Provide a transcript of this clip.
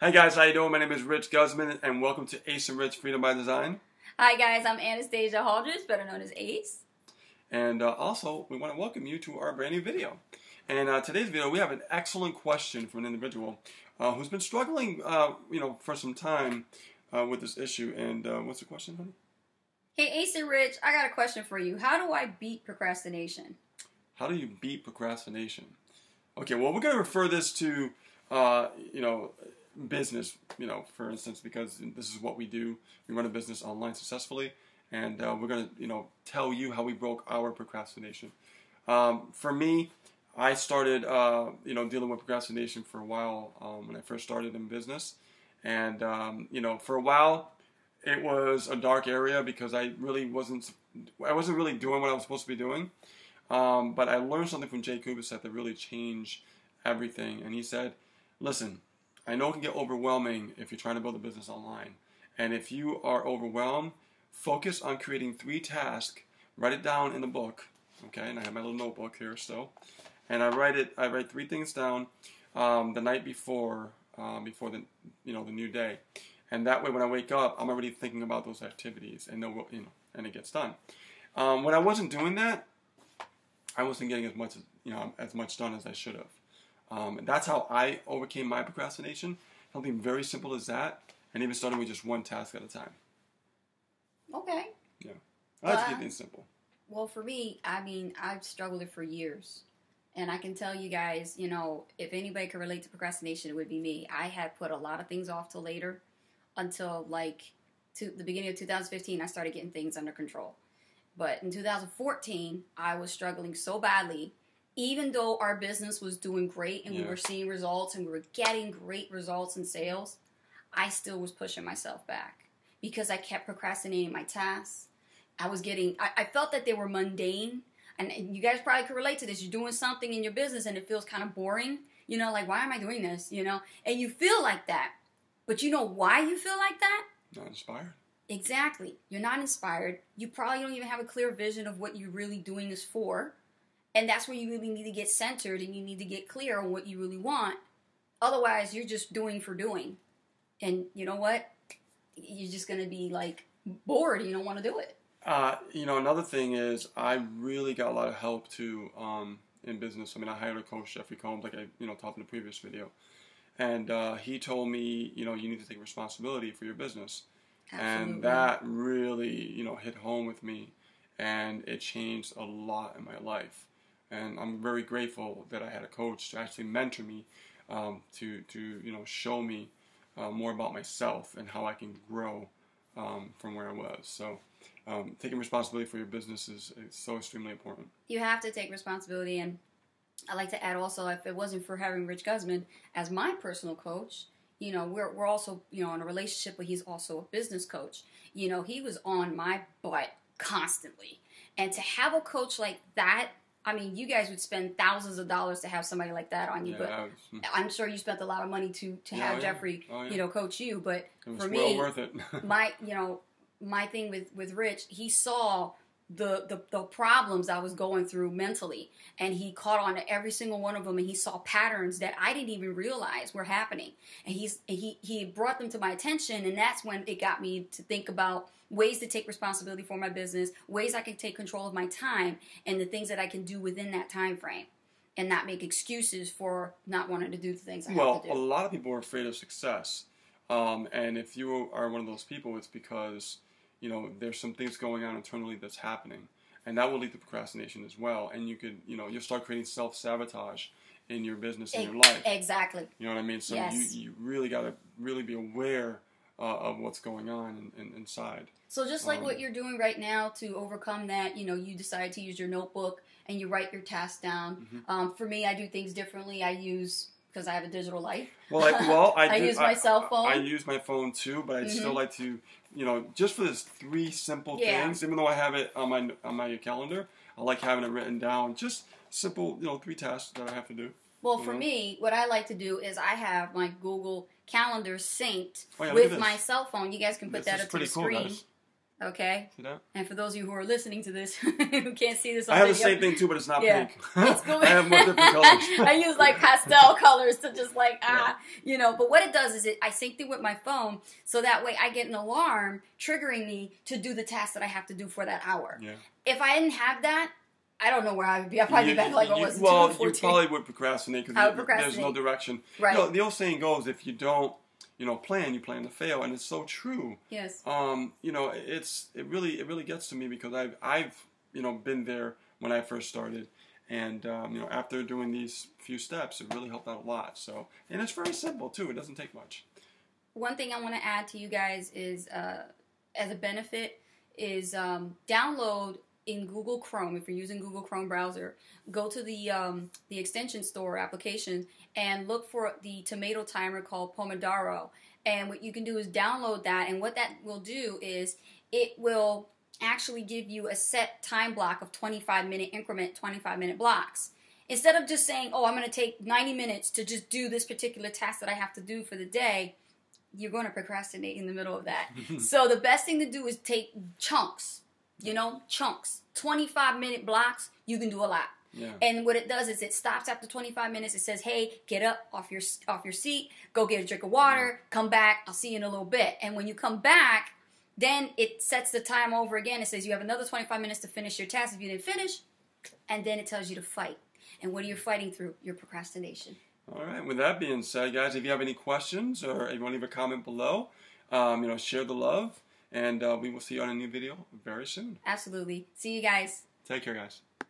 Hi guys, how you doing? My name is Rich Guzman, and welcome to Ace and Rich Freedom by Design. Hi guys, I'm Anastasia Haldridge, better known as Ace. And uh, also, we want to welcome you to our brand new video. And uh, today's video, we have an excellent question from an individual uh, who's been struggling, uh, you know, for some time uh, with this issue. And uh, what's the question, honey? Hey Ace and Rich, I got a question for you. How do I beat procrastination? How do you beat procrastination? Okay, well, we're going to refer this to, you know, business, you know, for instance, because this is what we do. We run a business online successfully, and uh, we're going to, you know, tell you how we broke our procrastination. Um, for me, I started, uh, you know, dealing with procrastination for a while um, when I first started in business, and um, you know, for a while, it was a dark area because I really wasn't, I wasn't really doing what I was supposed to be doing. Um, but I learned something from Jay Kubassek that really changed everything, and he said, "Listen." I know it can get overwhelming if you're trying to build a business online. And if you are overwhelmed, focus on creating three tasks. Write it down in the book. Okay, and I have my little notebook here still. And I write it. I write three things down um, the night before, um, before the you know the new day, and that way when I wake up, I'm already thinking about those activities, and know you know, and it gets done. Um, when I wasn't doing that, I wasn't getting as much you know as much done as I should have. Um, and that's how I overcame my procrastination. Something very simple as that, and even starting with just one task at a time. Okay. Yeah. I like to keep things simple. Well, for me, I mean, I've struggled it for years. And I can tell you guys, you know, if anybody could relate to procrastination, it would be me. I had put a lot of things off till later until like to the beginning of 2015, I started getting things under control. But in 2014, I was struggling so badly even though our business was doing great and yeah. we were seeing results and we were getting great results in sales, I still was pushing myself back because I kept procrastinating my tasks. I was getting, I, I felt that they were mundane. And you guys probably could relate to this. You're doing something in your business and it feels kind of boring. You know, like, why am I doing this? You know, and you feel like that. But you know why you feel like that? Not inspired. Exactly. You're not inspired. You probably don't even have a clear vision of what you're really doing this for. And that's where you really need to get centered and you need to get clear on what you really want. Otherwise, you're just doing for doing. And you know what? You're just going to be like bored. You don't want to do it. Uh, you know, another thing is I really got a lot of help too um, in business. I mean, I hired a coach, Jeffrey Combs, like I you know talked in the previous video, and uh, he told me, you know, you need to take responsibility for your business, Absolutely. and that really you know hit home with me, and it changed a lot in my life and I'm very grateful that I had a coach to actually mentor me, um, to to you know show me uh, more about myself and how I can grow um, from where I was. So. Um, taking responsibility for your business is, is so extremely important. You have to take responsibility, and I like to add also, if it wasn't for having Rich Guzman as my personal coach, you know, we're, we're also, you know, in a relationship, but he's also a business coach. You know, he was on my butt constantly. And to have a coach like that I mean, you guys would spend thousands of dollars to have somebody like that on you, yeah, but was. I'm sure you spent a lot of money to to oh, have yeah, Jeffrey, oh, you know, coach you. But for well me, worth it. my, you know, my thing with with Rich, he saw the, the the problems I was going through mentally, and he caught on to every single one of them, and he saw patterns that I didn't even realize were happening, and he's he he brought them to my attention, and that's when it got me to think about ways to take responsibility for my business, ways I can take control of my time, and the things that I can do within that time frame, and not make excuses for not wanting to do the things I well, have to do. Well, a lot of people are afraid of success, um, and if you are one of those people, it's because you know there's some things going on internally that's happening, and that will lead to procrastination as well. And you could, you know, you'll start creating self sabotage in your business in your life. Exactly. You know what I mean? So yes. you you really got to really be aware uh, of what's going on in, in, inside. So just like um, what you're doing right now to overcome that, you know, you decide to use your notebook and you write your tasks down. Mm-hmm. Um, for me, I do things differently. I use because I have a digital life. Well, I, well, I, I do, use my I, cell phone. I, use my phone too, but I mm-hmm. still like to, you know, just for this three simple yeah. things. Even though I have it on my on my calendar, I like having it written down. Just simple, you know, three tasks that I have to do. Well, for know? me, what I like to do is I have my Google Calendar synced oh, yeah, with my cell phone. You guys can put this that up to the cool, screen. Guys. Okay. See that? And for those of you who are listening to this who can't see this on I have the video, same thing too, but it's not Yeah. pink. It's going. I have more different colors. I use like pastel colors to just like ah, you know. But what it does is it I sync it with my phone, so that way I get an alarm triggering me to do the task that I have to do for that hour. yeah. If I didn't have that, I don't know where I would be. I'd probably You- be back like I was well, you probably would procrastinate because there's no direction. Right. You know, the old saying goes, if you don't, you know, plan, you plan to fail, and it's so true. yes. Um, you know, it's it really it really gets to me because I've I've you know been there when I first started, and um, you know after doing these few steps, it really helped out a lot. So, and it's very simple too. It doesn't take much. One thing I want to add to you guys is, uh, as a benefit, is um, download in Google Chrome. If you're using Google Chrome browser, go to the um, the extension store application and look for the tomato timer called Pomodoro. And what you can do is download that, and what that will do is it will actually give you a set time block of 25 minute increment, 25 minute blocks. Instead of just saying, "Oh, I'm going to take 90 minutes to just do this particular task that I have to do for the day," you're going to procrastinate in the middle of that. so the best thing to do is take chunks. You know, chunks. 25 minute blocks, you can do a lot. Yeah. And what it does is it stops after 25 minutes. It says, "Hey, get up off your off your seat, go get a drink of water, come back. I'll see you in a little bit." And when you come back, then it sets the time over again. It says you have another 25 minutes to finish your task if you didn't finish, and then it tells you to fight. And what are you fighting through? Your procrastination. All right. With that being said, guys, if you have any questions or if you want to leave a comment below, um, you know, share the love, and uh, we will see you on a new video very soon. Absolutely. See you guys. Take care, guys.